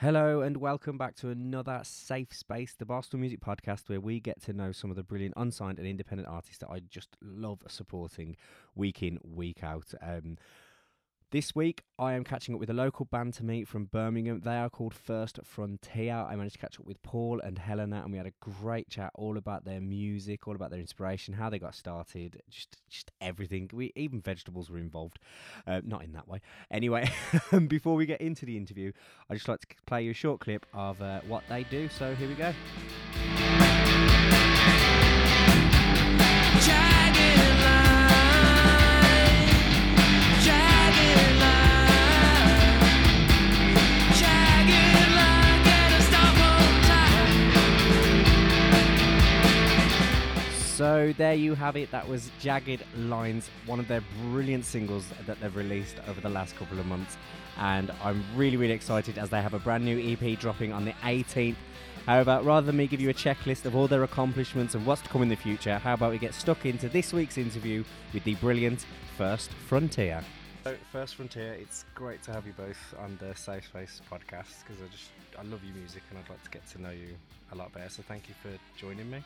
Hello and welcome back to another Safe Space, the Boston Music Podcast, where we get to know some of the brilliant unsigned and independent artists that I just love supporting week in, week out. Um, this week, I am catching up with a local band to meet from Birmingham. They are called First Frontier. I managed to catch up with Paul and Helena, and we had a great chat all about their music, all about their inspiration, how they got started, just just everything. We even vegetables were involved, uh, not in that way. Anyway, before we get into the interview, I just like to play you a short clip of uh, what they do. So here we go. So there you have it. That was Jagged Lines, one of their brilliant singles that they've released over the last couple of months. And I'm really, really excited as they have a brand new EP dropping on the 18th. However, rather than me give you a checklist of all their accomplishments and what's to come in the future, how about we get stuck into this week's interview with the brilliant First Frontier? So, First Frontier, it's great to have you both on the Safe Space podcast because I just I love your music and I'd like to get to know you a lot better. So, thank you for joining me.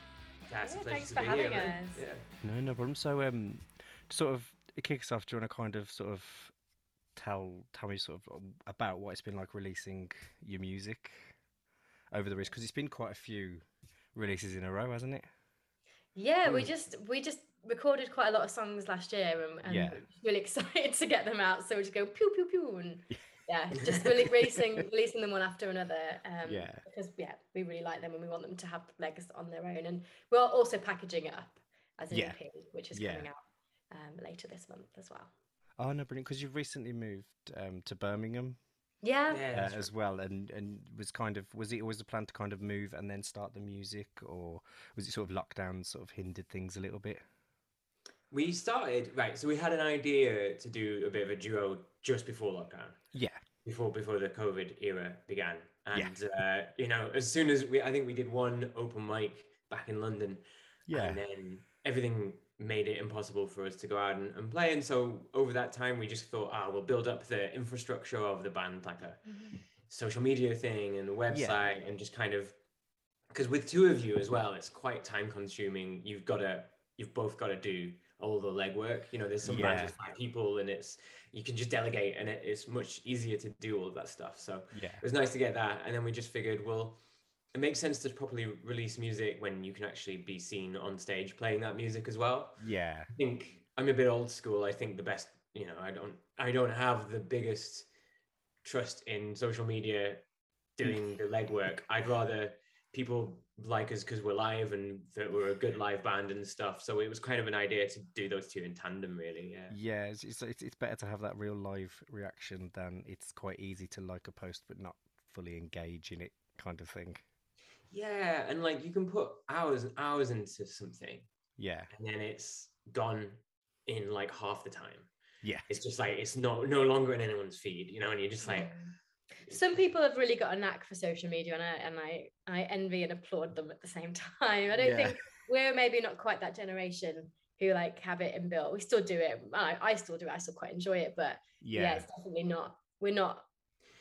Yeah, Yeah, thanks to for be having here, us. Yeah. No, no problem. So, um, to sort of kick us off, do you want to kind of sort of tell tell me sort of about what it's been like releasing your music over the years? Because it's been quite a few releases in a row, hasn't it? Yeah, we Mm. just we just recorded quite a lot of songs last year and, and Yeah. really excited to get them out. So we just go pew pew pew and yeah, just really releasing releasing them one after another. Um, Yeah. because yeah, we really like them and we want them to have legs on their own. And we're also packaging it up as an Yeah. EP, which is Yeah. coming out um, later this month as well. Oh no, brilliant! Because you've recently moved um, to Birmingham Yeah, Yeah, uh, as well, and and was kind of was it always the plan to kind of move and then start the music, or was it sort of lockdown sort of hindered things a little bit? We started right, so we had an idea to do a bit of a duo just before lockdown, Yeah, before before the COVID era began, Yeah. and uh, you know, as soon as we, I think we did one open mic back in London, yeah, and then everything made it impossible for us to go out and, and play, and so over that time, we just thought, ah, we'll build up the infrastructure of the band, like a social media thing and a website and just kind of because with two of you as well it's quite time consuming. You've got to you've both got to do all the legwork. You know there's some bands Yeah. with five people and it's you can just delegate and it, it's much easier to do all of that stuff. So yeah, it was nice to get that. And then we just figured well it makes sense to properly release music when you can actually be seen on stage playing that music as well. Yeah, I think I'm a bit old school. I think the best, you know, I don't I don't have the biggest trust in social media doing mm. the legwork. I'd rather people like us because we're live and that we're a good live band and stuff. So it was kind of an idea to do those two in tandem, really. Yeah. yeah. It's, it's it's it's better to have that real live reaction than it's quite easy to like a post but not fully engage in it, kind of thing. Yeah, and like you can put hours and hours into something, Yeah, and then it's gone in like half the time. yeah, It's just like it's no no longer in anyone's feed, you know, and you're just like, some people have really got a knack for social media and I and I, I envy and applaud them at the same time. I don't Yeah. think we're maybe not quite that generation who like have it inbuilt. We still do it. I, I still do it. I still quite enjoy it, but yeah. yeah, it's definitely not. We're not.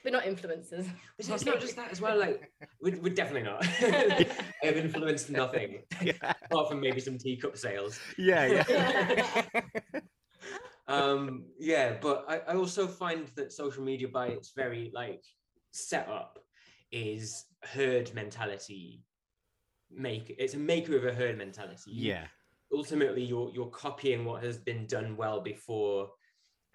We're not influencers. It's, it's not just that as well. Like we're, we're definitely not. I have influenced nothing yeah, apart from maybe some teacup sales. yeah, yeah. Um, yeah, but I, I also find that social media, by its very like setup, is herd mentality. Make it's a maker of a herd mentality. Yeah, ultimately you're you're copying what has been done well before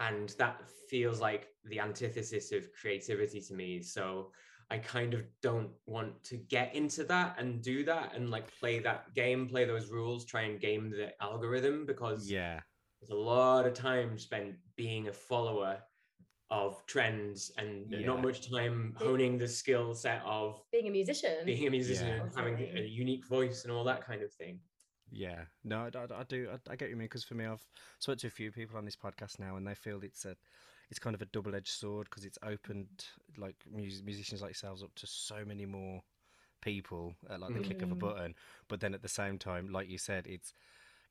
and that feels like the antithesis of creativity to me so i kind of don't want to get into that and do that and like play that game play those rules try and game the algorithm because yeah, there's a lot of time spent being a follower of trends and Yeah. not much time honing the skill set of Being a musician. being a musician Yeah. and having a unique voice and all that kind of thing Yeah, no, I, I- I do. I, I get what you mean because for me, I've spoke to a few people on this podcast now, and they feel it's a, it's kind of a double-edged sword because it's opened like mus- musicians like yourselves up to so many more people at like the click of a Mhm. button. But then at the same time, like you said, it's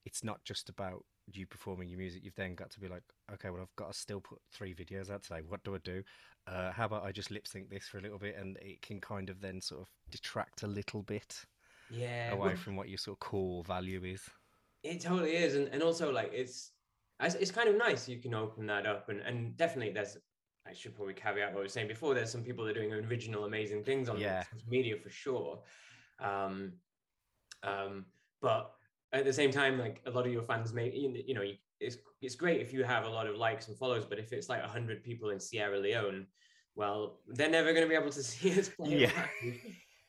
it's not just about you performing your music, you've then got to be like, okay, well, I've got to still put three videos out today. What do I do? Uh, how about I just lip sync this for a little bit, and it can kind of then sort of detract a little bit yeah away well, from what your sort of core value is. it totally is and, and also like it's it's kind of nice you can open that up and and definitely there's I should probably caveat what I was saying before. There's some people that are doing original, amazing things on Yeah. social media for sure. Um, um, but at the same time, like a lot of your fans may, you you know, it's it's great if you have a lot of likes and follows, but if it's like hundred people in Sierra Leone, well, they're never going to be able to see us play Yeah.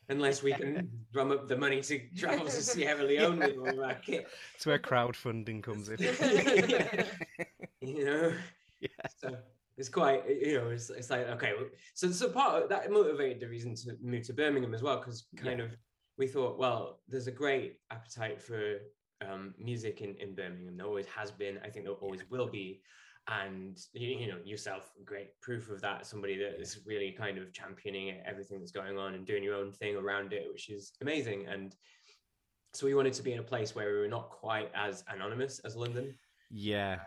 unless we can drum up the money to travel to Sierra Leone with all of our kit. It's where crowdfunding comes in. you know yeah. so it's quite you know it's, it's like okay so so part of that motivated the reason to move to birmingham as well because kind Yeah. of we thought well there's a great appetite for um, music in, in birmingham. There always has been. I think there always will be. And you, you know yourself great proof of that. Somebody that is really kind of championing it, everything that's going on and doing your own thing around it which is amazing. And so we wanted to be in a place where we were not quite as anonymous as london. Yeah.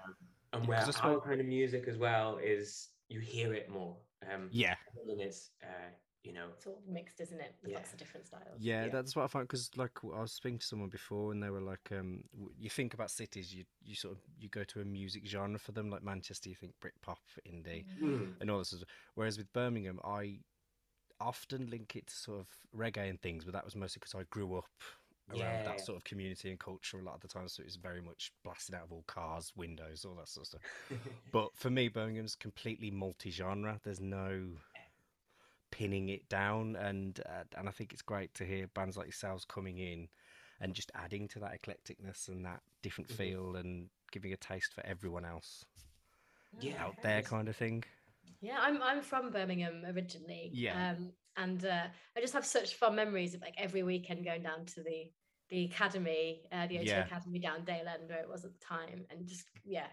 and Yeah, where our kind of music as well is you hear it more. Um, Yeah. and it's uh, you know, It's all mixed, isn't it? With lots of different styles. Yeah, Yeah. that's what I find because, like, I was speaking to someone before, and they were like, um, "You think about cities, you you sort of you go to a music genre for them, like Manchester, you think Britpop, indie, mm, and all this. sort of- Whereas with Birmingham, I often link it to sort of reggae and things, but that was mostly because I grew up around Yeah. that sort of community and culture a lot of the time, so it was very much blasted out of all cars, windows, all that sort of stuff. But for me, Birmingham's completely multi-genre. There's no pinning it down, and uh, and I think it's great to hear bands like yourselves coming in and just adding to that eclecticness and that different Mhm. feel and giving a taste for everyone else Yeah. out there, kind of thing. Yeah, I'm I'm from Birmingham originally. Yeah. Um, and uh, I just have such fun memories of like every weekend going down to the the academy, uh, the O2 Yeah. Academy down Dale End where it was at the time, and just yeah,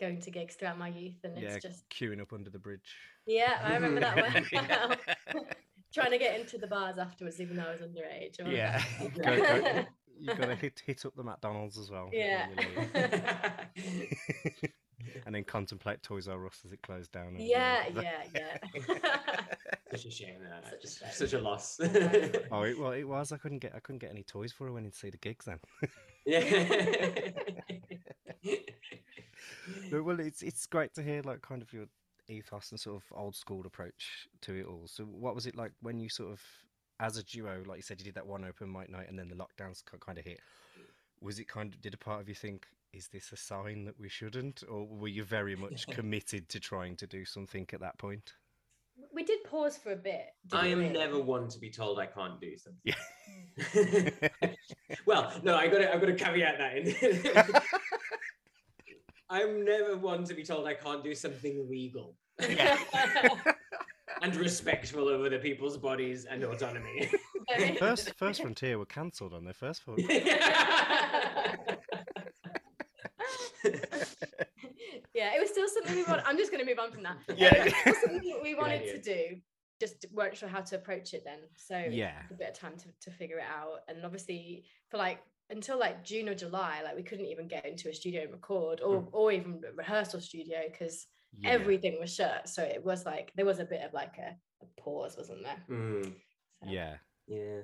going to gigs throughout my youth, and yeah, it's just queuing up under the bridge. yeah, I remember that one. Trying to get into the bars afterwards, even though I was underage. I Yeah, that. go, go, you got to hit hit up the McDonald's as well. Yeah. and then contemplate Toys R Us as it closed down. and yeah, yeah, yeah. such a shame that Such a shame. such a loss. Oh, it, well, it was. I couldn't get. I couldn't get any toys for her when to see the gigs. Then. yeah. No, well, it's it's great to hear like kind of your ethos and sort of old school approach to it all. So, what was it like when you sort of, as a duo, like you said, you did that one open mic night, and then the lockdowns kind of hit. Was it kind of did a part of you think, is this a sign that we shouldn't, or were you very much committed to trying to do something at that point? we did pause for a bit. I am we? never one to be told I can't do something. Yeah. well, no, I got to I got to caveat that in. I'm never one to be told I can't do something legal and respectful of other people's bodies and autonomy. First, First Frontier were cancelled on their first film. yeah, it was still something we want. I'm just going to move on from that. Um, Yeah. it was something that we wanted idea. to do. Just weren't sure how to approach it then. So Yeah. a bit of time to, to figure it out. And obviously for like until like June or July, like we couldn't even get into a studio and record or or even a rehearsal studio because Yeah. everything was shut. So it was like there was a bit of like a, a pause, wasn't there? Mm, So, Yeah. yeah,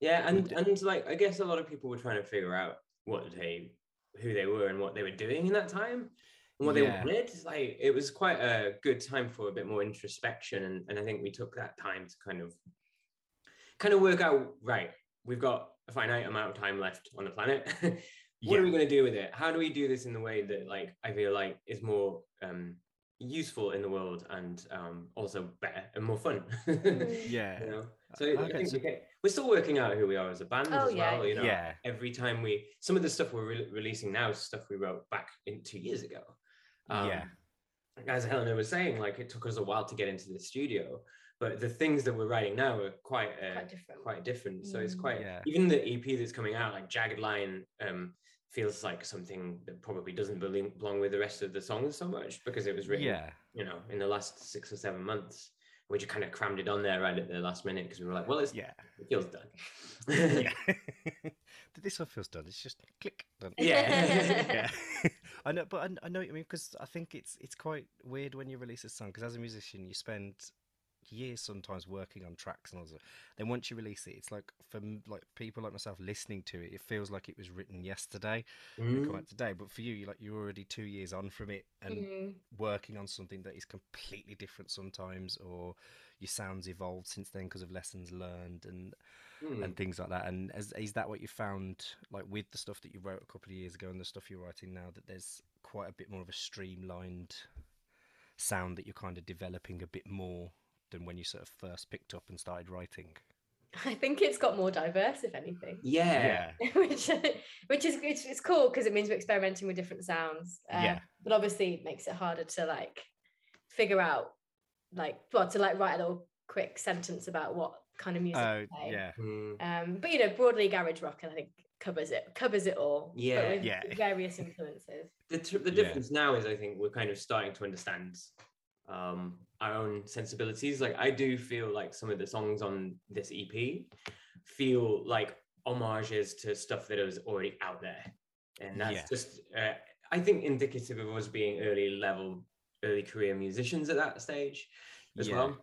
yeah, and and like I guess a lot of people were trying to figure out what they, who they were, and what they were doing in that time, and what Yeah. they wanted. Like it was quite a good time for a bit more introspection, and and I think we took that time to kind of, kind of work out. Right, we've got a finite amount of time left on the planet. what Yeah. are we going to do with it? How do we do this in the way that like I feel like is more um useful in the world and um also better and more fun Yeah. you know so I I think so- we get, we're still working out who we are as a band Oh, as yeah. well you know Yeah. every time we some of the stuff we're re- releasing now is stuff we wrote back in two years ago Um, Yeah. as Helena was saying like it took us a while to get into the studio but the things that we're writing now are quite uh, Quite different. quite different so it's Mm. quite Yeah. even the EP that's coming out like Jagged Line um feels like something that probably doesn't belong, belong with the rest of the songs so much because it was written Yeah. you know, in the last six or seven months. We just kind of crammed it on there right at the last minute because we were like, well, it's, Yeah. it feels done. yeah. this one feels done. It's just click done. Yeah. yeah. I know, but I, I know what you mean because I think it's it's quite weird when you release a song because as a musician you spend years sometimes working on tracks and all that. Then once you release it, it's like for like people like myself listening to it, it feels like it was written yesterday, mm. come out today. But for you, you're like you're already two years on from it and mm. working on something that is completely different sometimes, or your sounds evolved since then because of lessons learned and mm. and things like that. And is, is that what you found like with the stuff that you wrote a couple of years ago and the stuff you're writing now that there's quite a bit more of a streamlined sound that you're kind of developing a bit more than when you sort of first picked up and started writing? I think it's got more diverse, if anything. Yeah, which which is it's, it's cool because it means we're experimenting with different sounds. Um, yeah, but obviously it makes it harder to like figure out like well to like write a little quick sentence about what kind of music. Oh uh, yeah. Hmm. Um, but you know, broadly garage rock, I think covers it covers it all. Yeah, yeah. Various influences. The the difference yeah. now is I think we're kind of starting to understand um, our own sensibilities. Like I do feel like some of the songs on this EP feel like homages to stuff that was already out there, and that's yeah. just uh, I think indicative of us being early level, early career musicians at that stage as yeah. well.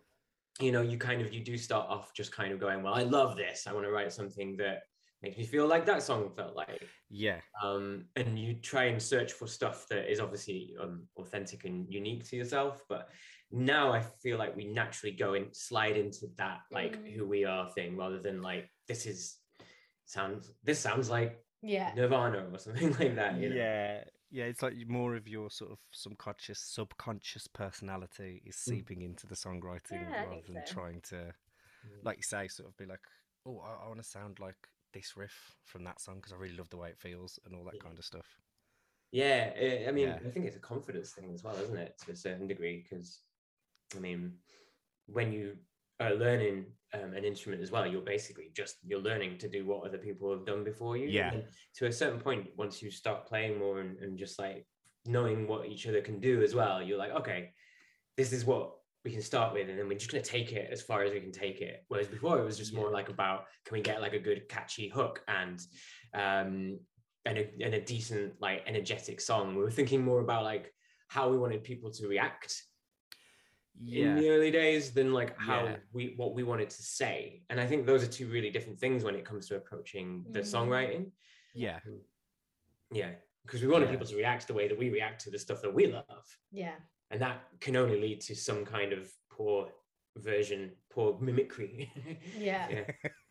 You know, you kind of you do start off just kind of going, well, I love this. I want to write something that makes me feel like that song felt like. Yeah. Um, and you try and search for stuff that is obviously um, authentic and unique to yourself. But now I feel like we naturally go and slide into that like mm. who we are thing rather than like this is sounds this sounds like yeah Nirvana or something like that. You know? Yeah. Yeah, it's like more of your sort of subconscious, subconscious personality is mm. seeping mm. into the songwriting yeah, rather than so. trying to, mm. like you say, sort of be like, oh, I, I want to sound like this riff from that song because I really love the way it feels and all that yeah. kind of stuff. Yeah, I mean, yeah. I think it's a confidence thing as well, isn't it, to a certain degree? Because, I mean, when you are learning um, an instrument as well, you're basically just you're learning to do what other people have done before you. Yeah. And to a certain point, once you start playing more and, and just like knowing what each other can do as well, you're like, okay, this is what we can start with and then we're just going to take it as far as we can take it. Whereas before it was just more like about can we get like a good catchy hook and um and a, and a decent like energetic song? We were thinking more about like how we wanted people to react yeah. in the early days than like how yeah. we what we wanted to say. And i think those are two really different things when it comes to approaching the mm. songwriting. Yeah. Yeah. Because we wanted yeah. people to react the way that we react to the stuff that we love. Yeah and that can only lead to some kind of poor version, poor mimicry. yeah.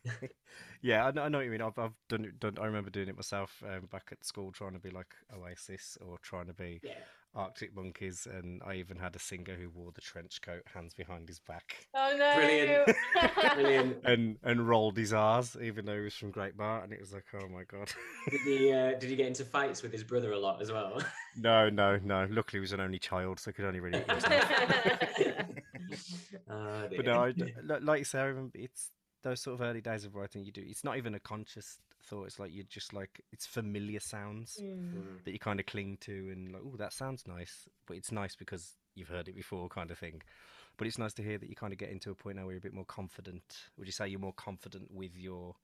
Yeah. yeah, I know, I know what you mean. I've, I've done it. Done, I remember doing it myself um, back at school, trying to be like Oasis or trying to be yeah. Arctic Monkeys, and I even had a singer who wore the trench coat, hands behind his back. Oh no! Brilliant, brilliant. And and rolled his R's, even though he was from Great Barr, and it was like, oh my god. did he uh, did he get into fights with his brother a lot as well? no, no, no. Luckily, he was an only child, so he could only really. uh, but no, I, like you say, I remember it's those sort of early days of writing. You do. It's not even a conscious thought. It's like you're just like it's familiar sounds mm. that you kind of cling to, and like, oh, that sounds nice. But it's nice because you've heard it before, kind of thing. But it's nice to hear that you kind of get into a point now where you're a bit more confident. Would you say you're more confident with your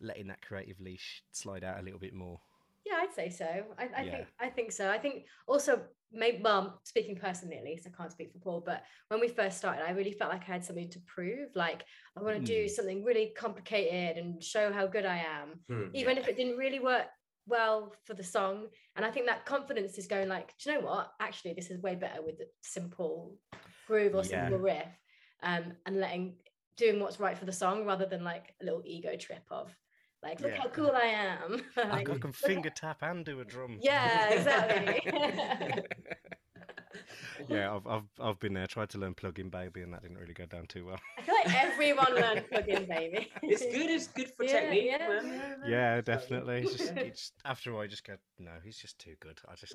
letting that creative leash slide out a little bit more? Yeah, I'd say so. I, I yeah. think I think so. I think also maybe well, speaking personally at least, I can't speak for Paul, but when we first started, I really felt like I had something to prove. Like I want to mm. do hmm. something really complicated and show how good I am, mm, even yeah. if it didn't really work well for the song. And I think that confidence is going like, do you know what? Actually, this is way better with the simple groove or yeah. simple riff. Um, and letting doing what's right for the song rather than like a little ego trip of like, look yeah. how cool I am. like, I can finger tap and do a drum. Yeah, exactly. yeah, I've, I've I've been there. Tried to learn plug-in baby, and that didn't really go down too well. I feel like everyone learned plug-in baby. it's good. It's good for yeah, technique. Yeah, yeah, yeah definitely. It's just, it's, after a while, you just go, no, he's just too good. I just.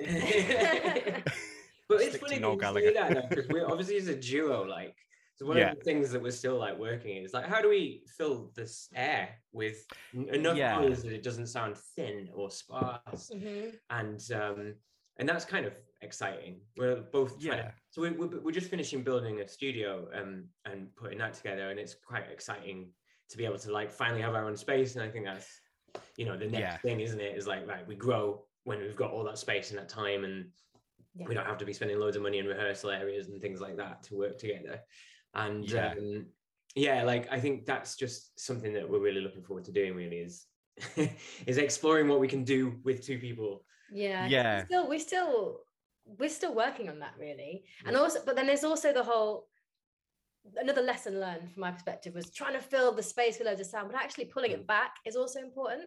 but it's funny that you say that because we're obviously as a duo, like so one yeah. of the things that we're still like working is like, how do we fill this air with enough yeah. noise that it doesn't sound thin or sparse? Mm-hmm. And um, and that's kind of exciting. We're both trying yeah. To, so we, we're, we're just finishing building a studio um, and putting that together, and it's quite exciting to be able to like finally have our own space. And I think that's you know the next yeah. thing, isn't it? Is like right, we grow when we've got all that space and that time and yeah. we don't have to be spending loads of money in rehearsal areas and things like that to work together and yeah. Um, yeah like i think that's just something that we're really looking forward to doing really is is exploring what we can do with two people yeah yeah we still we're still we're still working on that really and also but then there's also the whole another lesson learned from my perspective was trying to fill the space with loads of sound but actually pulling it mm. back is also important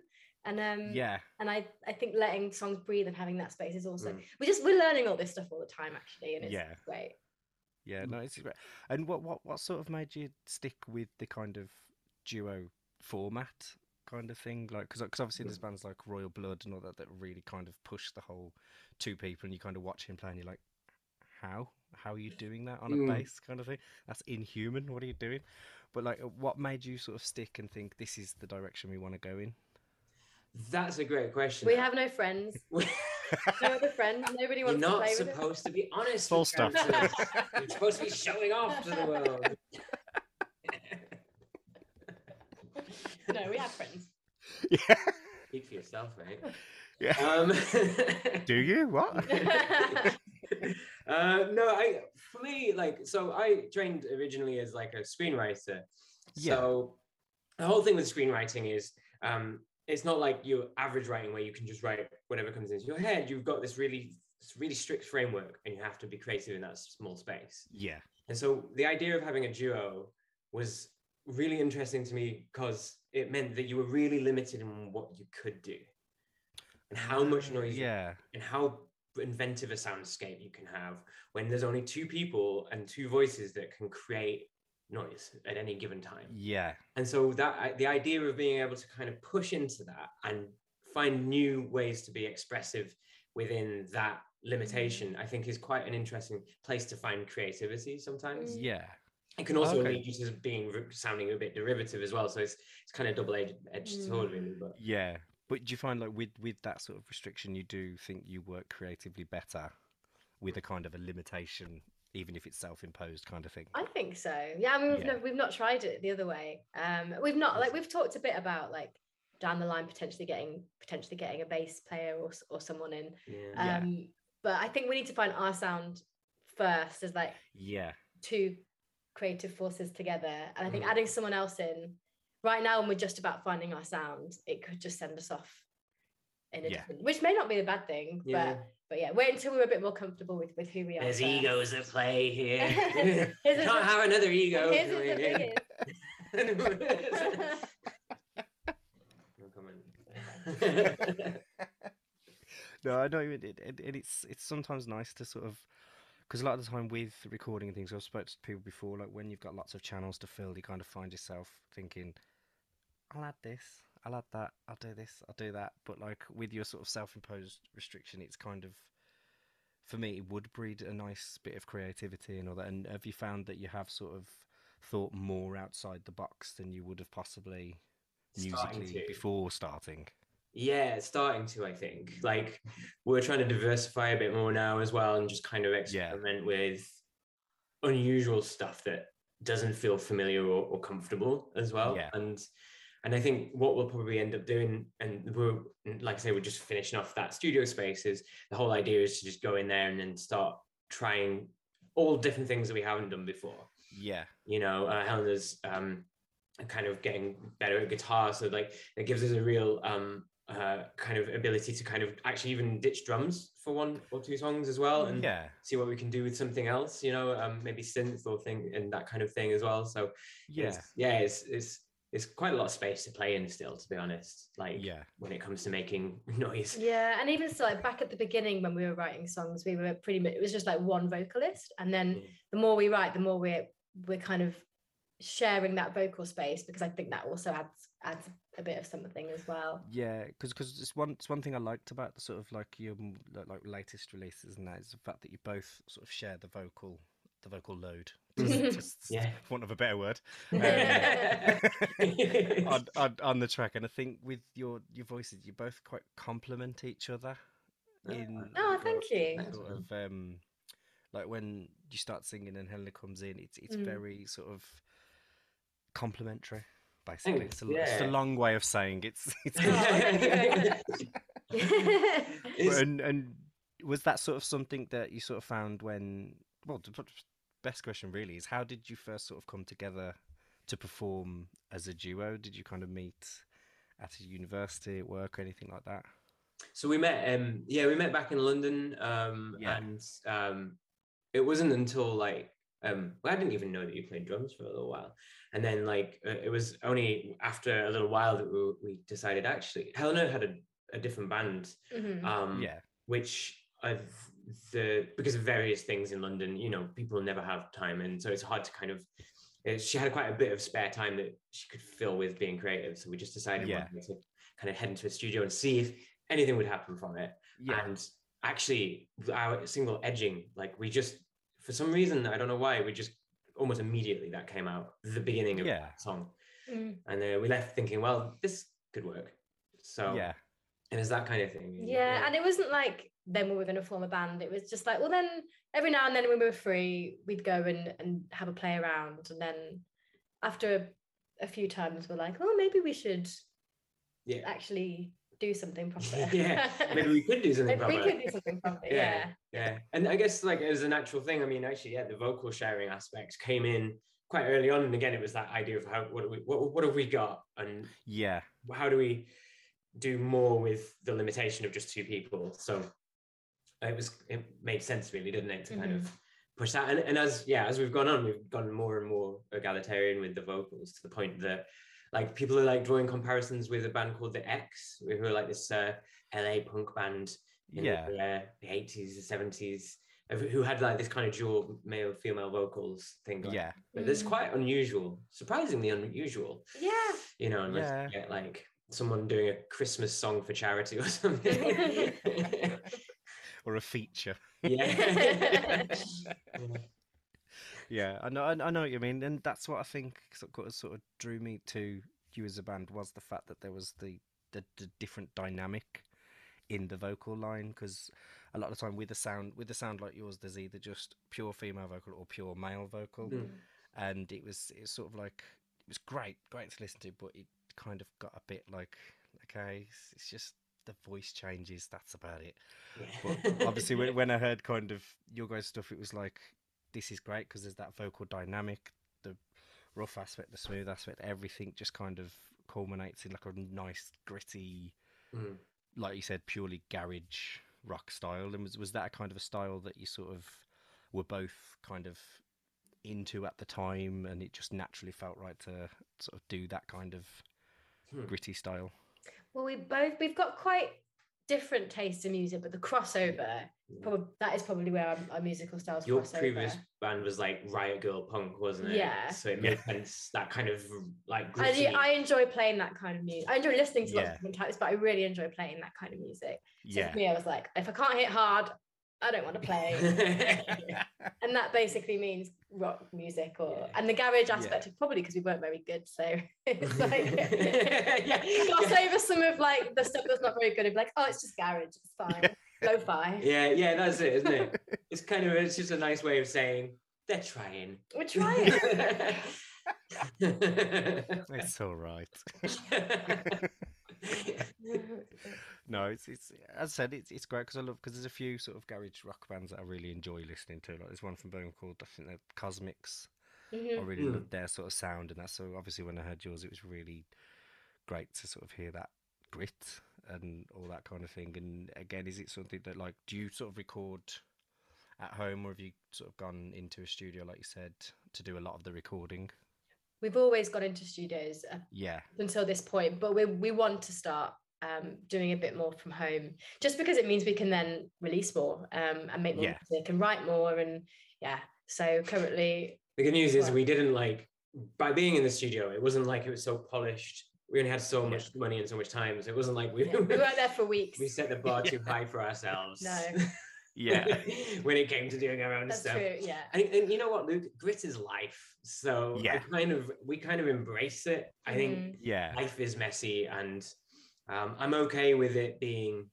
and um yeah and i i think letting songs breathe and having that space is also mm. we just we're learning all this stuff all the time actually and it's yeah. great yeah mm. no it's great. And what what what sort of made you stick with the kind of duo format kind of thing? Like because obviously there's mm. bands like royal blood and all that that really kind of push the whole two people and you kind of watch him play and you're like how? How are you doing that on a mm. bass kind of thing? That's inhuman. What are you doing? But like uh, what made you sort of stick and think this is the direction we want to go in? That's a great question. We have no friends. no other friends. Nobody wants You're to play with supposed to be honest. Full stop. You're supposed to be showing off to the world. no, we have friends. Yeah. Speak for yourself, right? Yeah. Um, Do you? What? uh, no, I for me, like, so I trained originally as like a screenwriter. Yeah. So the whole thing with screenwriting is um, it's not like your average writing where you can just write whatever comes into your head. You've got this really really strict framework and you have to be creative in that small space. Yeah. And so the idea of having a duo was really interesting to me because it meant that you were really limited in what you could do and how uh, much noise yeah and how inventive a soundscape you can have when there's only two people and two voices that can create noise at any given time. Yeah. And so that the idea of being able to kind of push into that and find new ways to be expressive within that limitation, I think is quite an interesting place to find creativity sometimes. Yeah. It can also okay. lead you to being sounding a bit derivative as well. So it's it's kind of double edged mm. sword really. But yeah. But do you find like with with that sort of restriction you do think you work creatively better with a kind of a limitation even if it's self-imposed kind of thing. I think so. Yeah i mean we've, yeah. No, we've not tried it the other way. Um we've not like we've talked a bit about like down the line potentially getting potentially getting a bass player or, or someone in. Yeah. um yeah. but i think we need to find our sound first as like yeah. two creative forces together. And i think mm. adding someone else in right now when we're just about finding our sound it could just send us off in a different which may not be a bad thing but but yeah, wait until we're a bit more comfortable with with who we are. There's first. egos at play here. Can't have another ego. Here's the thing no, I know it, it, it, it's it's sometimes nice to sort of because a lot of the time with recording and things, I've spoken to people before, like when you've got lots of channels to fill, you kind of find yourself thinking, "I'll add this, I'll add that, I'll do this, I'll do that. But like with your sort of self-imposed restriction, it's kind of for me it would breed a nice bit of creativity and all that. And have you found that you have sort of thought more outside the box than you would have possibly musically before starting? Yeah, starting to, I think. Like we're trying to diversify a bit more now as well and just kind of experiment yeah. with unusual stuff that doesn't feel familiar or, or comfortable as well. Yeah. And and I think what we'll probably end up doing, and we're like I say, we're just finishing off that studio space. Is the whole idea is to just go in there and then start trying all different things that we haven't done before. Yeah, you know, uh, Helena's um, kind of getting better at guitar, so like it gives us a real um, uh, kind of ability to kind of actually even ditch drums for one or two songs as well, and yeah. see what we can do with something else. You know, um, maybe synth or thing and that kind of thing as well. So yeah, it's, yeah, it's it's there's quite a lot of space to play in still to be honest like yeah. when it comes to making noise. Yeah and even so like back at the beginning when we were writing songs we were pretty much it was just like one vocalist and then mm. the more we write the more we're we're kind of sharing that vocal space because i think that also adds adds a bit of something as well. Yeah because because it's one it's one thing i liked about the sort of like your like latest releases and that is the fact that you both sort of share the vocal the vocal load just, yeah. want of a better word. Um, on, on, on, the track and i think with your your voices you both quite complement each other in oh thank you. sort of um like when you start singing and helena comes in it's it's mm. very sort of complimentary basically. It's a, yeah. it's a long way of saying it's it's and and was that sort of something that you sort of found when? Well, the best question really is how did you first sort of come together to perform as a duo? Did you kind of meet at a university, at work, or anything like that? So we met, um, yeah, we met back in London, um, yeah. and um, it wasn't until like um, well, I didn't even know that you played drums for a little while, and then like uh, it was only after a little while that we, we decided actually Helena had a, a different band, mm-hmm. um, yeah, which I've the because of various things in London, you know, people never have time, and so it's hard to kind of. She had quite a bit of spare time that she could fill with being creative, so we just decided yeah. to kind of head into a studio and see if anything would happen from it. Yeah. And actually, our single edging, like we just for some reason I don't know why we just almost immediately that came out the beginning of yeah. that song, mm. and uh, we left thinking, well, this could work. So yeah, and it's that kind of thing. Yeah, yeah. and it wasn't like then we were going to form a band. It was just like, well, then every now and then when we were free, we'd go and and have a play around, and then after a, a few times, we're like, oh, maybe we should yeah. actually do something proper. yeah, maybe we could do something proper. We could do something proper. yeah, yeah, yeah. And I guess like as a natural thing, I mean, actually, yeah, the vocal sharing aspects came in quite early on, and again, it was that idea of how what we what what have we got, and yeah, how do we do more with the limitation of just two people? So it was it made sense, really, didn't it, to mm-hmm. kind of mm-hmm. push that. And, and as yeah, as we've gone on, we've gone more and more egalitarian with the vocals to the point that like people are like drawing comparisons with a band called the X, who are like this uh, LA punk band in yeah. the, uh, the 80s, the 70s, who had like this kind of dual male female vocals thing. Going. Yeah, but it's mm. quite unusual, surprisingly unusual. Yeah, you know, unless yeah. you get like someone doing a Christmas song for charity or something. or a feature. Yeah. yeah, I know, I know what you mean, and that's what I think sort of, sort of drew me to you as a band was the fact that there was the the, the different dynamic in the vocal line because a lot of the time with a sound with a sound like yours there's either just pure female vocal or pure male vocal mm. and it was it was sort of like it was great great to listen to but it kind of got a bit like okay it's, it's just the voice changes that's about it but obviously when, when i heard kind of your guys stuff it was like this is great because there's that vocal dynamic, the rough aspect, the smooth aspect, everything just kind of culminates in like a nice gritty, mm. like you said, purely garage rock style. And was was that a kind of a style that you sort of were both kind of into at the time, and it just naturally felt right to sort of do that kind of hmm. gritty style? Well, we both we've got quite different tastes in music, but the crossover, probably that is probably where our, our musical styles. Your previous band was like Riot Grrrl Punk, wasn't it? Yeah. So it made sense that kind of like. I, I enjoy playing that kind of music. I enjoy listening to yeah. lots of different types, but I really enjoy playing that kind of music. So yeah. for me, I was like, if I can't hit hard, I don't want to play. and that basically means rock music or yeah. and the garage aspect yeah. probably because we weren't very good. So it's like yeah. gloss over some of like the stuff that's not very good and be like, oh, it's just garage, it's fine. Lo-fi. Yeah, yeah, that's it, isn't it? It's kind of it's just a nice way of saying they're trying. We're trying. it's all right no, it's it's as I said, it's it's great because I love because there's a few sort of garage rock bands that I really enjoy listening to. Like there's one from Birmingham called I think they're Cosmics. Mm-hmm. I really mm. love their sort of sound and that. So obviously when I heard yours, it was really great to sort of hear that grit and all that kind of thing. And again, is it something that like do you sort of record at home, or have you sort of gone into a studio like you said to do a lot of the recording? We've always got into studios. Uh, yeah. Until this point, but we we want to start um, doing a bit more from home, just because it means we can then release more um, and make more yeah. music and write more. And yeah, so currently. The good news is we didn't like, by being in the studio, it wasn't like it was so polished. We only had so much money and so much time. So it wasn't like we, yeah. we weren't there for weeks. We set the bar too high for ourselves. No. yeah when it came to doing our own That's stuff true, yeah and, and you know what luke grit is life so yeah kind of we kind of embrace it i mm. think yeah life is messy and um, I'm okay with it being.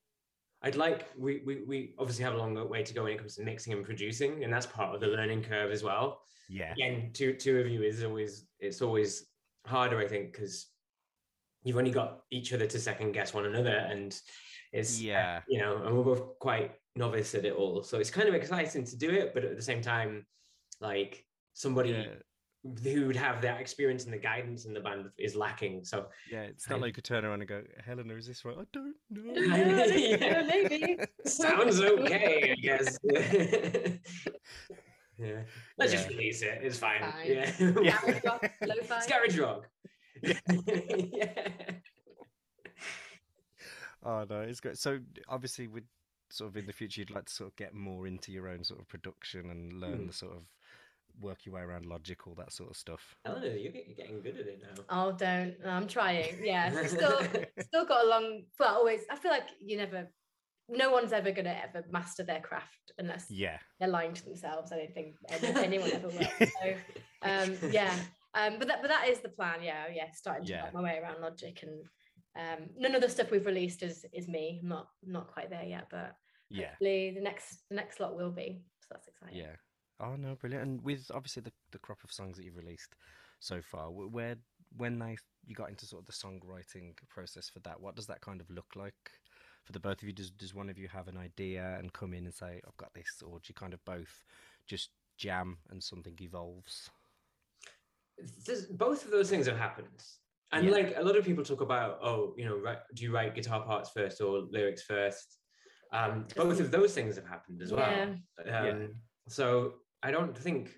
I'd like we, we we obviously have a long way to go when it comes to mixing and producing, and that's part of the learning curve as well. Yeah. And two two of you is always it's always harder, I think, because you've only got each other to second guess one another, and it's yeah, you know, and we're both quite novice at it all, so it's kind of exciting to do it, but at the same time, like somebody. Yeah who would have that experience and the guidance in the band is lacking. So yeah, it's not I, like you could turn around and go, "Helena, is this right?" I don't know. yeah. maybe sounds okay, I guess. yeah, let's yeah. just release it. It's fine. fine. Yeah, yeah. Garage rock, lo-fi. garage rock. yeah. Oh no, it's great. So obviously, with sort of in the future, you'd like to sort of get more into your own sort of production and learn mm. the sort of work your way around logic, all that sort of stuff. Eleanor, you're getting good at it now. Oh, don't. I'm trying. Yeah, still, still got a long. Well, always. I feel like you never. No one's ever going to ever master their craft unless yeah they're lying to themselves. I don't think anyone ever will. So, um, yeah. Um, but that, but that is the plan. Yeah, yeah. Starting to yeah. my way around logic, and um, none of the stuff we've released is is me. I'm not not quite there yet, but yeah, the next the next lot will be. So that's exciting. Yeah. Oh no, brilliant! And with obviously the, the crop of songs that you've released so far, where when they you got into sort of the songwriting process for that, what does that kind of look like for the both of you? Does does one of you have an idea and come in and say, "I've got this," or do you kind of both just jam and something evolves? There's, both of those things have happened. And yeah. like a lot of people talk about, oh, you know, write, do you write guitar parts first or lyrics first? Um, both of those things have happened as well. Yeah. Um, yeah. So I don't think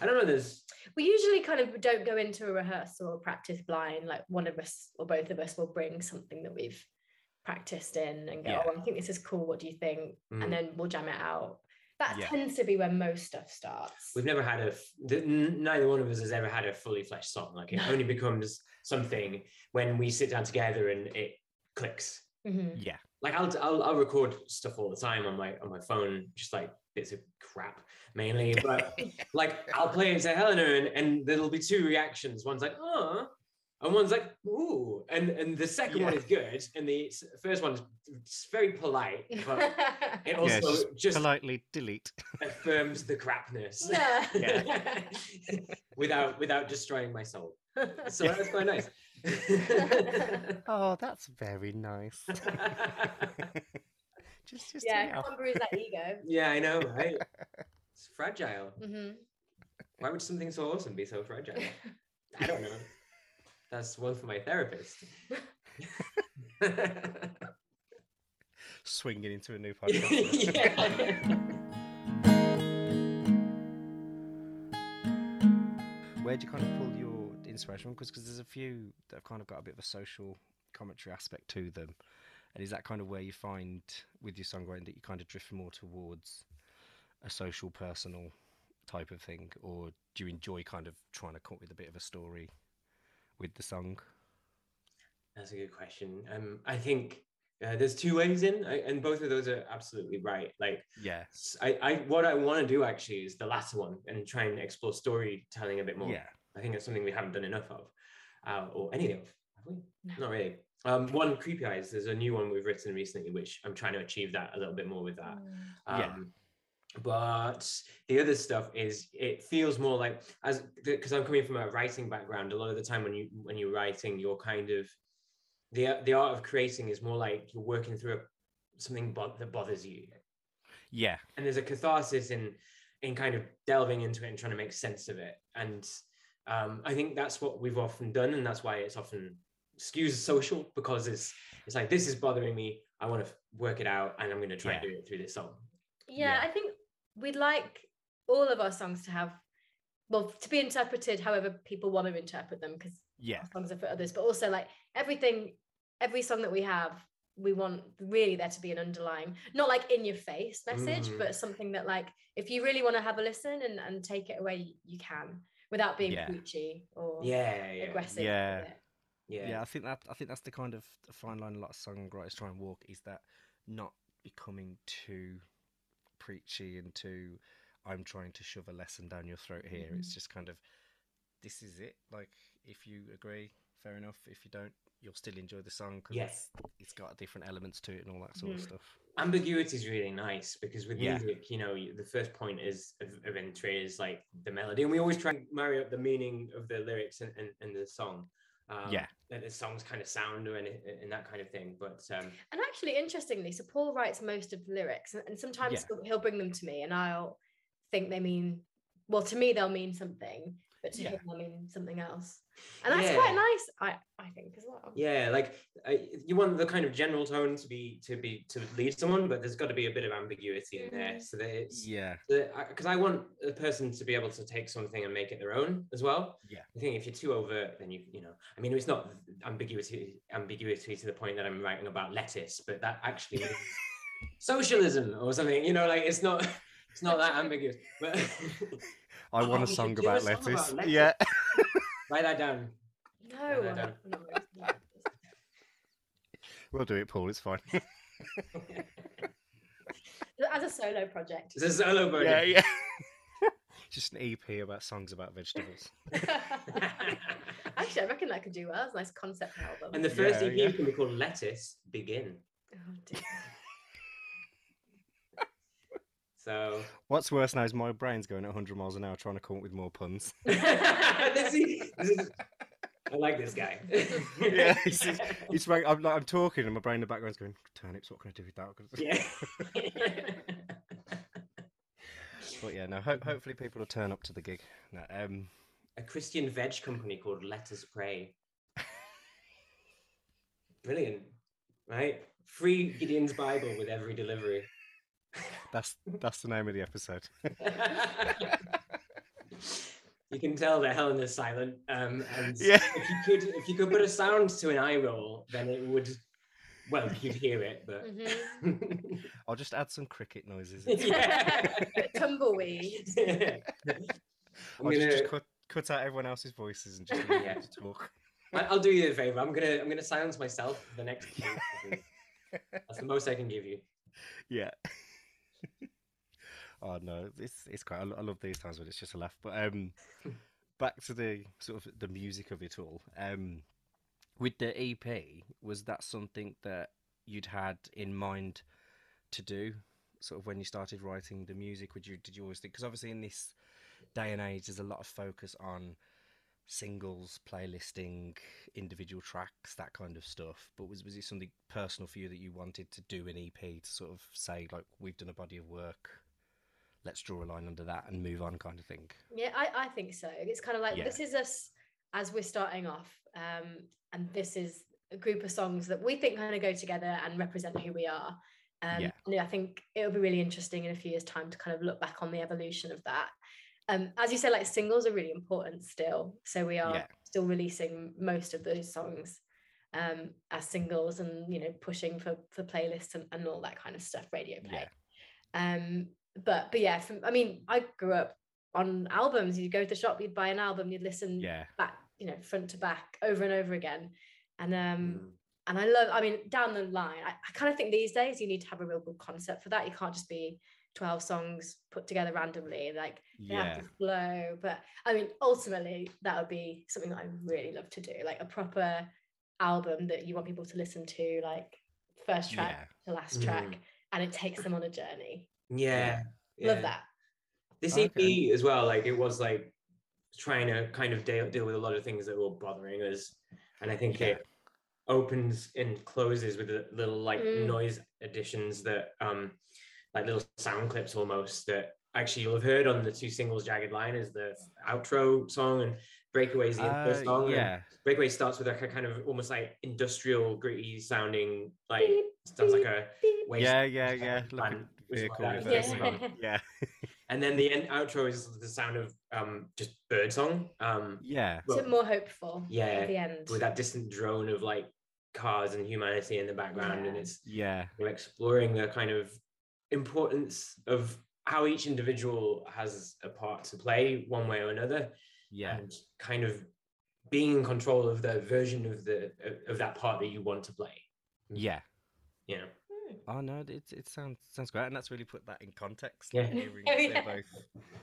I don't know. There's we usually kind of don't go into a rehearsal or practice blind. Like one of us or both of us will bring something that we've practiced in and go, yeah. "Oh, I think this is cool. What do you think?" Mm. And then we'll jam it out. That yeah. tends to be where most stuff starts. We've never had a neither one of us has ever had a fully fleshed song. Like it only becomes something when we sit down together and it clicks. Mm-hmm. Yeah. Like I'll, I'll I'll record stuff all the time on my on my phone, just like bits of crap mainly. But like I'll play it to Helena and, and there'll be two reactions. One's like, oh, and one's like, ooh. And and the second yeah. one is good. And the first one's very polite, but it also yeah, just, just, politely delete. affirms the crapness. Yeah. without without destroying my soul. So that's quite nice. oh, that's very nice. Just, just yeah, can't bruise that ego. Yeah, I know, right? It's fragile. Mm-hmm. Why would something so awesome be so fragile? I don't know. That's one for my therapist. Swinging into a new podcast. Where do you kind of pull your inspiration from? Because there's a few that have kind of got a bit of a social commentary aspect to them. And is that kind of where you find with your songwriting that you kind of drift more towards a social, personal type of thing, or do you enjoy kind of trying to come up with a bit of a story with the song? That's a good question. Um, I think uh, there's two ways in, I, and both of those are absolutely right. Like, yeah, I, I what I want to do actually is the latter one and try and explore storytelling a bit more. Yeah, I think it's something we haven't done enough of, uh, or any of. Have we? No. Not really. Um, one creepy eyes. There's a new one we've written recently, which I'm trying to achieve that a little bit more with that. Mm. Um, yeah. But the other stuff is it feels more like as because I'm coming from a writing background. A lot of the time when you when you're writing, you're kind of the the art of creating is more like you're working through a, something bo- that bothers you. Yeah. And there's a catharsis in in kind of delving into it and trying to make sense of it. And um, I think that's what we've often done, and that's why it's often skews social because it's it's like this is bothering me. I want to work it out, and I'm going to try yeah. and do it through this song. Yeah, yeah, I think we'd like all of our songs to have well to be interpreted however people want to interpret them because yeah songs are for others but also like everything every song that we have we want really there to be an underlying not like in your face message mm. but something that like if you really want to have a listen and, and take it away you can without being yeah. preachy or yeah, yeah. aggressive yeah yeah yeah i think that i think that's the kind of fine line a lot of songwriters try and walk is that not becoming too preachy and too i'm trying to shove a lesson down your throat here mm-hmm. it's just kind of this is it like if you agree fair enough if you don't you'll still enjoy the song because yes. it's, it's got different elements to it and all that sort mm-hmm. of stuff ambiguity is really nice because with yeah. music you know the first point is of, of entry is like the melody and we always try and marry up the meaning of the lyrics and, and, and the song um, yeah that the songs kind of sound or any, and that kind of thing. But um, and actually, interestingly, so Paul writes most of the lyrics, and sometimes yeah. he'll bring them to me, and I'll think they mean well to me they'll mean something, but to yeah. him they'll mean something else. And that's yeah. quite nice i i think as well. Yeah like you want the kind of general tone to be to be to lead someone but there's got to be a bit of ambiguity in there. Mm. So that it's yeah. because i want a person to be able to take something and make it their own as well. Yeah. I think if you're too overt then you you know i mean it's not ambiguity ambiguity to the point that i'm writing about lettuce but that actually socialism or something you know like it's not it's not that ambiguous but I oh, want oh, a song about lettuce. About lettuce. Yeah. Write that down. No. That down. we'll do it, Paul. It's fine. As a solo project. It's a solo project. Yeah, yeah. Just an EP about songs about vegetables. Actually, I reckon that could do well. It's a nice concept album. And the first yeah, EP yeah. can be called Lettuce Begin. Oh, dear. So what's worse now is my brain's going at 100 miles an hour trying to come up with more puns. this is, this is, I like this guy. yeah, it's, it's like I'm, like I'm talking and my brain in the background's going turnips. What can I do with that? Yeah. but yeah, no. Ho- hopefully people will turn up to the gig. No, um, a Christian veg company called Let Us Pray. Brilliant, right? Free Gideon's Bible with every delivery. That's that's the name of the episode. you can tell that Helen is silent. Um, and yeah. if you could if you could put a sound to an eye roll, then it would well, you'd hear it, but mm-hmm. I'll just add some cricket noises. Yeah. Tumbleweed. I'll gonna... just, cut, cut out everyone else's voices and just yeah. talk. I'll do you a favor. I'm gonna I'm gonna silence myself for the next. That's the most I can give you. Yeah. Oh no, it's it's quite. I, love these times when it's just a laugh. But um, back to the sort of the music of it all. Um, with the EP, was that something that you'd had in mind to do? Sort of when you started writing the music, would you did you always think? Because obviously in this day and age, there's a lot of focus on singles, playlisting, individual tracks, that kind of stuff. But was was it something personal for you that you wanted to do an EP to sort of say like we've done a body of work, let's draw a line under that and move on, kind of thing? Yeah, I I think so. It's kind of like yeah. this is us as we're starting off, um, and this is a group of songs that we think kind of go together and represent who we are. Um, yeah. And I think it'll be really interesting in a few years' time to kind of look back on the evolution of that um, as you said, like singles are really important still. So we are yeah. still releasing most of those songs um, as singles and you know pushing for for playlists and, and all that kind of stuff, radio play. Yeah. Um, but but yeah, from, I mean, I grew up on albums. You'd go to the shop, you'd buy an album, you'd listen yeah. back, you know, front to back over and over again. And um, mm. and I love. I mean, down the line, I, I kind of think these days you need to have a real good concept for that. You can't just be 12 songs put together randomly like they yeah. have to flow but i mean ultimately that would be something that i really love to do like a proper album that you want people to listen to like first track yeah. to last track mm. and it takes them on a journey yeah, yeah. love that. This ep okay. as well like it was like trying to kind of deal, deal with a lot of things that were bothering us and i think it opens and closes with little like mm. noise additions that um like little sound clips almost that actually you'll have heard on the two singles jagged line is the outro song and breakaways the uh, intro song yeah. Breakaway starts with like a kind of almost like industrial gritty sounding like beep, sounds like a yeah yeah yeah. like vehicle yeah. yeah. And then the end outro is the sound of um just bird song um yeah. well, more hopeful yeah at the end. with that distant drone of like cars and humanity in the background yeah. and it's yeah. you're exploring the kind of importance of how each individual has a part to play one way or another. Yeah. And kind of being in control of the version of the of that part that you want to play. Yeah. You know Oh no, it it sounds sounds great, and that's really put that in context. Yeah, oh, yeah. both.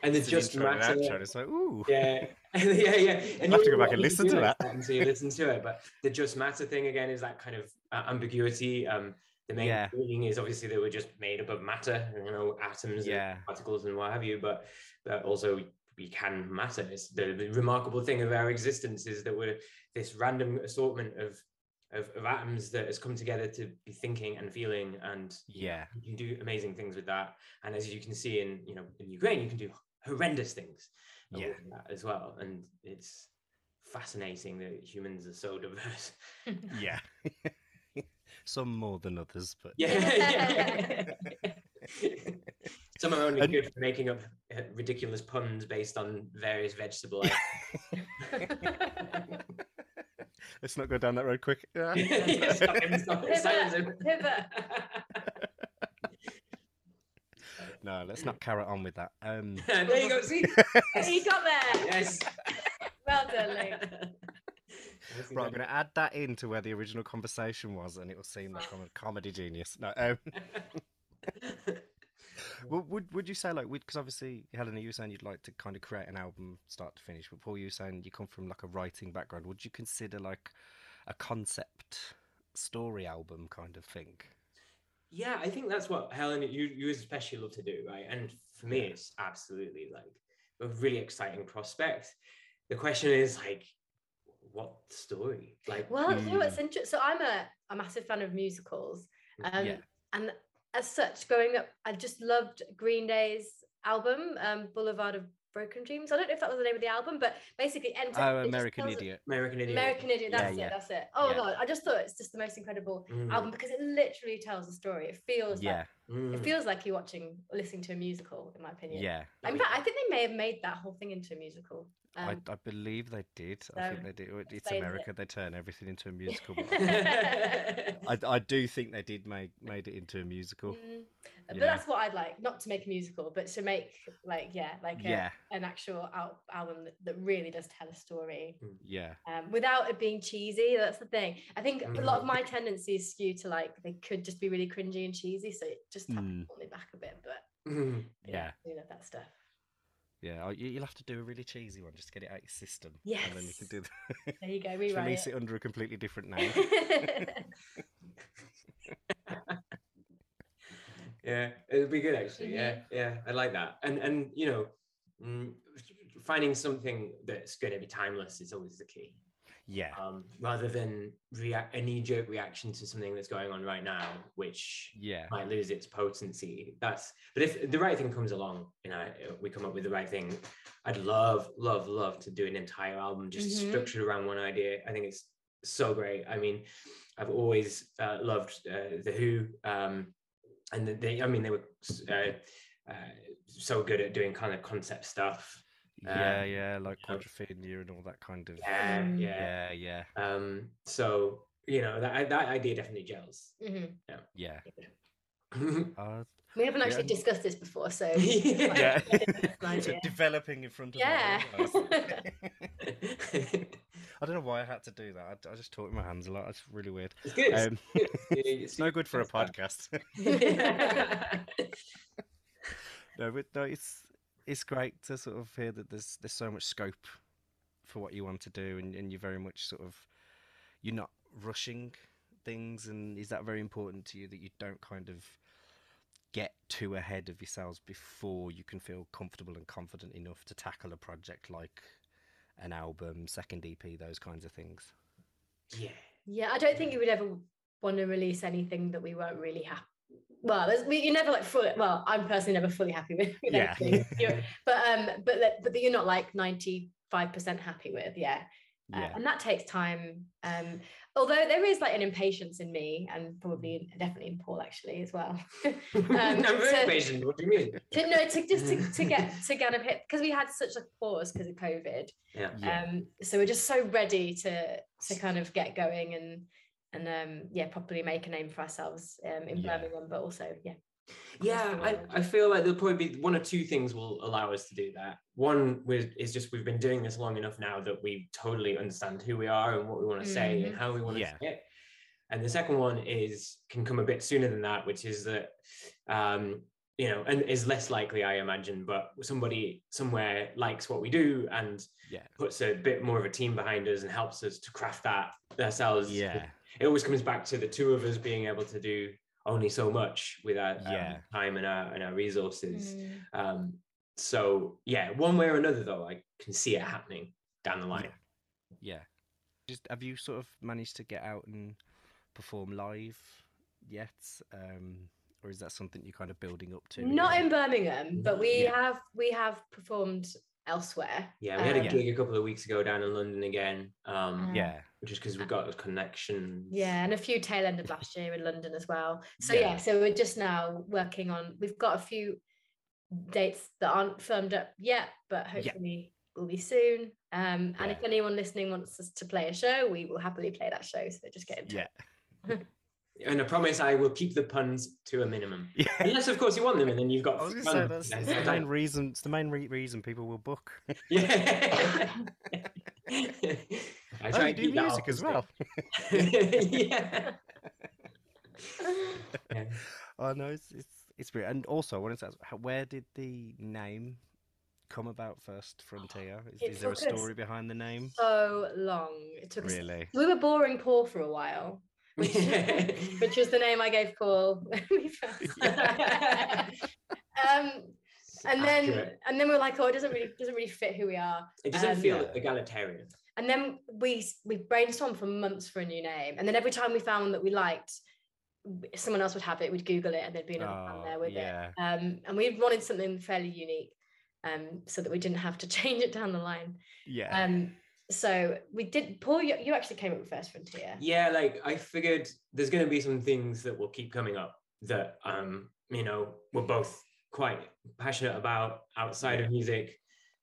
And it's just matter. It's like ooh, yeah, yeah, yeah. And you have to go back and listen to that. So you listen to it, but the just matter thing again is that kind of uh, ambiguity. Um, the main yeah. meaning is obviously they were just made up of matter, you know, atoms, yeah. particles, and what have you. But, but also we can matter. It's the, the remarkable thing of our existence is that we're this random assortment of, of, of atoms that has come together to be thinking and feeling, and yeah, you can do amazing things with that. And as you can see in you know in Ukraine, you can do horrendous things yeah. as well. And it's fascinating that humans are so diverse. yeah. Some more than others, but yeah. yeah. Some are only and... good for making up uh, ridiculous puns based on various vegetable. Let's not go down that road quick. yeah, stop him, stop him. no, let's not carry on with that. Um... there you go. See, he got there. Yes. Well done, Luke. Right, I'm going to add that into where the original conversation was, and it will seem like I'm a comedy genius. No, um... well, would would you say like because obviously Helena, you were saying you'd like to kind of create an album start to finish, but Paul, you were saying you come from like a writing background. Would you consider like a concept story album kind of thing? Yeah, I think that's what Helen you you especially love to do, right? And for me, it's absolutely like a really exciting prospect. The question is like, what story? Like, well, you know what's hmm. interesting? So I'm a, a massive fan of musicals, um, yeah. and as such, growing up, I just loved Green Day's album, um, Boulevard of Broken Dreams. I don't know if that was the name of the album, but basically, enter, oh, American Idiot. American Idiot. American Idiot. That's yeah, it. Yeah. That's it. Oh yeah. god, I just thought it's just the most incredible mm. album because it literally tells a story. It feels yeah. Like, mm. It feels like you're watching, listening to a musical, in my opinion. Yeah. In fact, I think they may have made that whole thing into a musical. Um, I, I, believe they did. So I think they did. It's America. It. They turn everything into a musical. I, I do think they did make made it into a musical. Mm. But that's what I'd like, not to make a musical, but to make like yeah, like a, yeah. an actual al- album that, that, really does tell a story. Mm. Yeah. Um, without it being cheesy. That's the thing. I think mm. a lot of my tendencies skew to like they could just be really cringy and cheesy, so it just mm. pull me back a bit. But mm. yeah, you know that stuff. Yeah, oh, you'll have to do a really cheesy one just to get it out your system. Yes. And then you can do the There you go, rewrite release it. it under a completely different name. yeah, it'd be good actually. Yeah, mm-hmm. yeah, I like that. And and you know, mm, finding something that's going to be timeless is always the key. Yeah. Um, rather than react a knee jerk reaction to something that's going on right now, which yeah might lose its potency. That's but if the right thing comes along, you know, we come up with the right thing. I'd love, love, love to do an entire album just mm-hmm. structured around one idea. I think it's so great. I mean, I've always uh, loved uh, the Who, um, and they. I mean, they were uh, uh so good at doing kind of concept stuff. Yeah, um, yeah, like quadrophenia and all that kind of. Yeah, mm. yeah, yeah, yeah. Um, so you know that that idea definitely gels. Mm-hmm. Yeah. Yeah. uh, we haven't actually yeah. discussed this before, so yeah, developing in front of yeah. I don't know why I had to do that. I, I just talk with my hands a lot. It's really weird. It's good. Um, it's no good for a podcast. no, but no, it's it's great to sort of hear that there's there's so much scope for what you want to do, and, and you're very much sort of you're not rushing things, and is that very important to you that you don't kind of get too ahead of yourselves before you can feel comfortable and confident enough to tackle a project like an album, second EP, those kinds of things. Yeah. Yeah, I don't think you would ever want to release anything that we weren't really happy well, you're never like fully. Well, I'm personally never fully happy with. with yeah. but um, but but that you're not like ninety five percent happy with. Yeah. Uh, and that takes time. Um, although there is like an impatience in me, and probably definitely in Paul actually as well. um, I'm very to, impatient. What do you mean? To, no, to just to, to get to kind of hit because we had such a pause because of COVID. Yeah. Um, so we're just so ready to to kind of get going and and um, yeah, properly make a name for ourselves um, in yeah. Birmingham, but also yeah. Yeah, I, I feel like there'll probably be one or two things will allow us to do that. One is just we've been doing this long enough now that we totally understand who we are and what we want to say mm-hmm. and how we want yeah. to say it. And the second one is can come a bit sooner than that, which is that um, you know, and is less likely, I imagine, but somebody somewhere likes what we do and yeah. puts a bit more of a team behind us and helps us to craft that ourselves. Yeah it always comes back to the two of us being able to do only so much with our um, time and our and our resources. Mm. Um, so yeah, one way or another, though, I can see it happening down the line. Yeah. yeah. Just have you sort of managed to get out and perform live yet? Um, or is that something you're kind of building up to? Not in Birmingham, but we yeah. have we have performed elsewhere. Yeah, we had a um, gig a couple of weeks ago down in London again. Um, yeah, just because we've got a connection. Yeah, and a few tail end of last year in London as well. So yeah. yeah, so we're just now working on. We've got a few dates that aren't firmed up yet, but hopefully yeah. will be soon. Um, and yeah. if anyone listening wants us to play a show, we will happily play that show. So just get in touch. Yeah. and I promise I will keep the puns to a minimum. Yeah. Unless, of course, you want them, and then you've got. I was going to say that's, that's the main reason. It's the main re- reason people will book. yeah. I try oh, you do music as well. yeah. yeah. Oh no, it's it's it's weird. And also, I wanted to ask, where did the name come about first, Frontier? Is, is there a story behind the name? So long. It took really. Us, we were boring poor for a while. Which, which was the name I gave Paul. um, and then and then we are like, oh, it doesn't really doesn't really fit who we are. It doesn't um, feel egalitarian. And then we we brainstormed for months for a new name, and then every time we found one that we liked, someone else would have it. We'd Google it, and there'd be another oh, there with yeah. it. Um, and we wanted something fairly unique, um, so that we didn't have to change it down the line. Yeah. Um, so we did. Paul, you, you actually came up with First Frontier. Yeah, like I figured there's going to be some things that will keep coming up that um, you know, we're both quite passionate about outside yeah. of music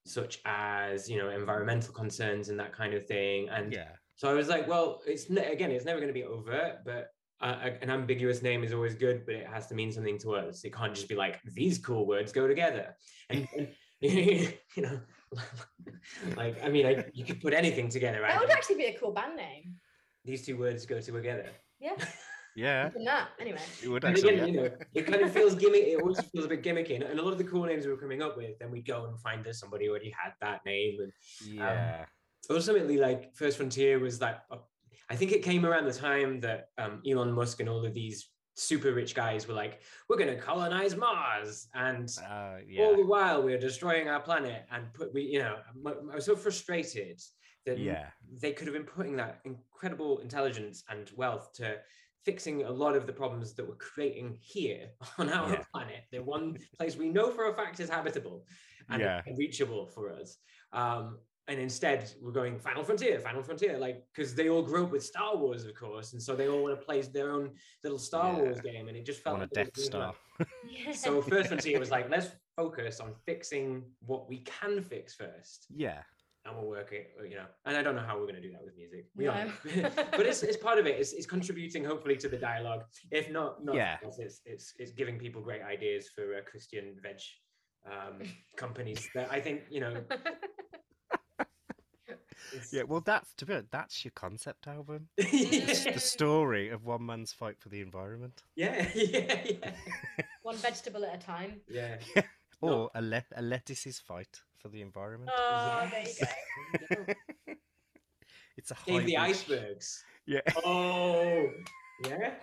such as you know environmental concerns and that kind of thing and yeah so i was like well it's ne- again it's never going to be overt but uh, an ambiguous name is always good but it has to mean something to us it can't just be like these cool words go together and, and you know like i mean I, you could put anything together right that would actually be a cool band name these two words go together yeah Yeah. That anyway. It would actually. Again, you know, it kind of feels gimmick. It always feels a bit gimmicky, and a lot of the cool names we were coming up with, then we'd go and find that somebody already had that name, and yeah. Um, ultimately, like First Frontier was like, I think it came around the time that Elon Musk and all of these super rich guys were like, we're going to colonize Mars, and uh, yeah. all the while we're destroying our planet, and put we, you know, I was so frustrated that yeah. they could have been putting that incredible intelligence and wealth to fixing a lot of the problems that we're creating here on our yeah. planet. The one place we know for a fact is habitable and yeah. reachable for us. Um, and instead, we're going Final Frontier, Final Frontier, like because they all grew up with Star Wars, of course, and so they all want to play their own little Star yeah. Wars game, and it just felt on like a Death Star. so First Frontier was like, let's focus on fixing what we can fix first. Yeah and we'll work it, you know. And I don't know how we're going to do that with music. We no. are, but it's it's part of it. It's, it's contributing hopefully to the dialogue. If not, not yeah, it's it's it's giving people great ideas for uh, Christian veg um, companies that I think you know. yeah, well, that's to be honest, that's your concept album. it's the story of one man's fight for the environment. Yeah, yeah, yeah. one vegetable at a time. Yeah. or a, le- a lettuce's fight for the environment. Ah, oh, yes. there you go. it's a Save the icebergs. Yeah. Oh, yeah.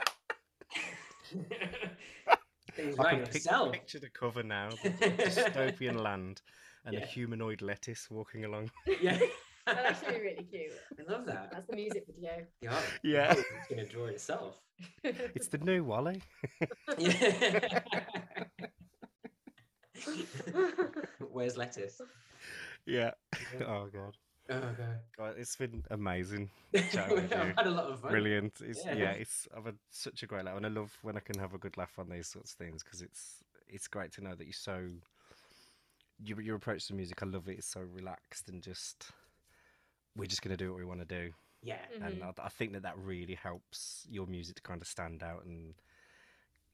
Things I can pic- picture the cover now: dystopian land and yeah. a humanoid lettuce walking along. Yeah. That's actually really cute. I love that. That's the music video. Yeah. Yeah. It's going to draw itself. It's the new WALL-E. yeah. Where's lettuce? Yeah. Oh god. Oh god. God, it's been amazing. I've had a lot of fun. Brilliant. It's yeah. yeah. it's I've had such a great laugh, and I love when I can have a good laugh on these sorts of things because it's it's great to know that you're so your your approach to music. I love it. It's so relaxed and just we're just gonna do what we want to do. Yeah. Mm-hmm. And I, I think that that really helps your music to kind of stand out and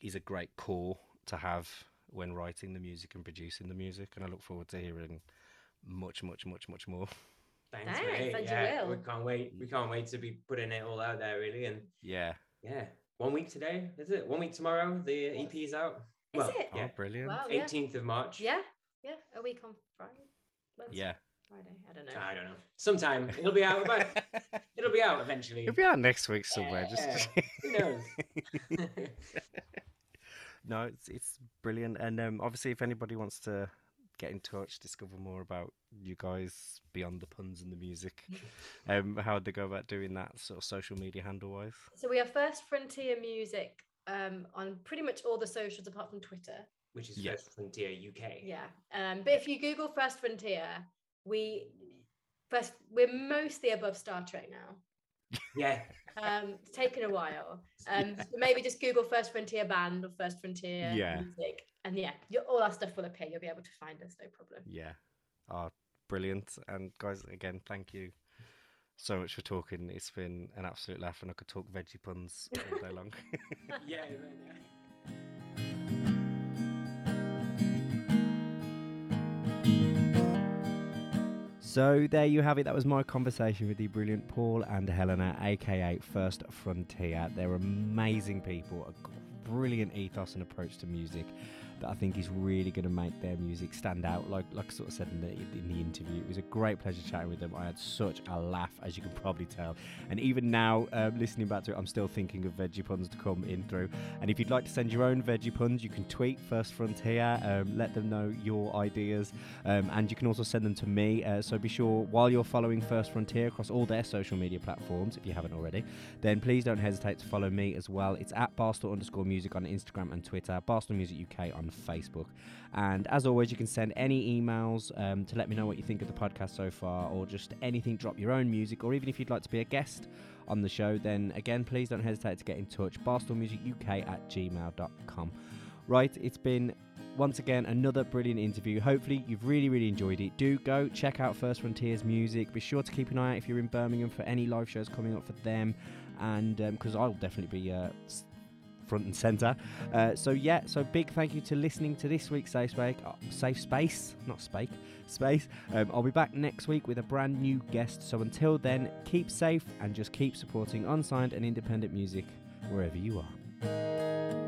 is a great core to have when writing the music and producing the music, and I look forward to hearing much, much, much, much more. Thanks, Thanks mate. Yeah, we can't wait. We can't wait to be putting it all out there, really. And yeah, yeah. One week today, is it? One week tomorrow. The EP is out. Is well, it? Yeah. Oh, brilliant. Wow, 18th of March. Yeah, yeah. A week on Friday. yeah. Friday. I don't know. I don't know. Sometime it'll be out. it'll be out eventually. It'll be out next week somewhere. Yeah. Just who knows. no, it's it's brilliant, and um, obviously, if anybody wants to get in touch, discover more about you guys beyond the puns and the music, um, how would they go about doing that sort of social media handle wise? So we are First Frontier Music um, on pretty much all the socials apart from Twitter. Which is First Frontier UK. Yeah. Um, but if you Google First Frontier, we first we're mostly above Star Trek now. Yeah. Um, it's taken a while. Um, so maybe just Google First Frontier Band or First Frontier yeah. Music, and yeah, all our stuff will appear. You'll be able to find us, no problem. Yeah. Oh, brilliant! And guys, again, thank you so much for talking. It's been an absolute laugh, and I could talk veggie puns all day long. yeah. So there you have it. That was my conversation with the brilliant Paul and Helena, aka First Frontier. They're amazing people, a brilliant ethos and approach to music that I think is really going to make their music stand out. Like like I sort of said in the in the interview, it was a great pleasure chatting with them. I had such a laugh, as you can probably tell. And even now, um, listening back to it, I'm still thinking of veggie puns to come in through. And if you'd like to send your own veggie puns, you can tweet First Frontier, um, let them know your ideas, um, and you can also send them to me. Uh, so be sure while you're following First Frontier across all their social media platforms, if you haven't already, then please don't hesitate to follow me as well. It's at Barstool underscore music on Instagram and Twitter, Barstool Music UK on Facebook. And as always, you can send any emails um, to let me know what you think of the podcast so far, or just anything, drop your own music, or even if you'd like to be a guest on the show, then again, please don't hesitate to get in touch. BarstoolMusicUK at gmail.com. Right, it's been once again another brilliant interview. Hopefully, you've really, really enjoyed it. Do go check out First Frontiers music. Be sure to keep an eye out if you're in Birmingham for any live shows coming up for them, and because um, I'll definitely be uh, front and center. Uh, so yeah, so big thank you to listening to this week's Safe Space, uh, Safe Space, not Spake, Space. Um, I'll be back next week with a brand new guest. So until then, keep safe and just keep supporting unsigned and independent music wherever you are.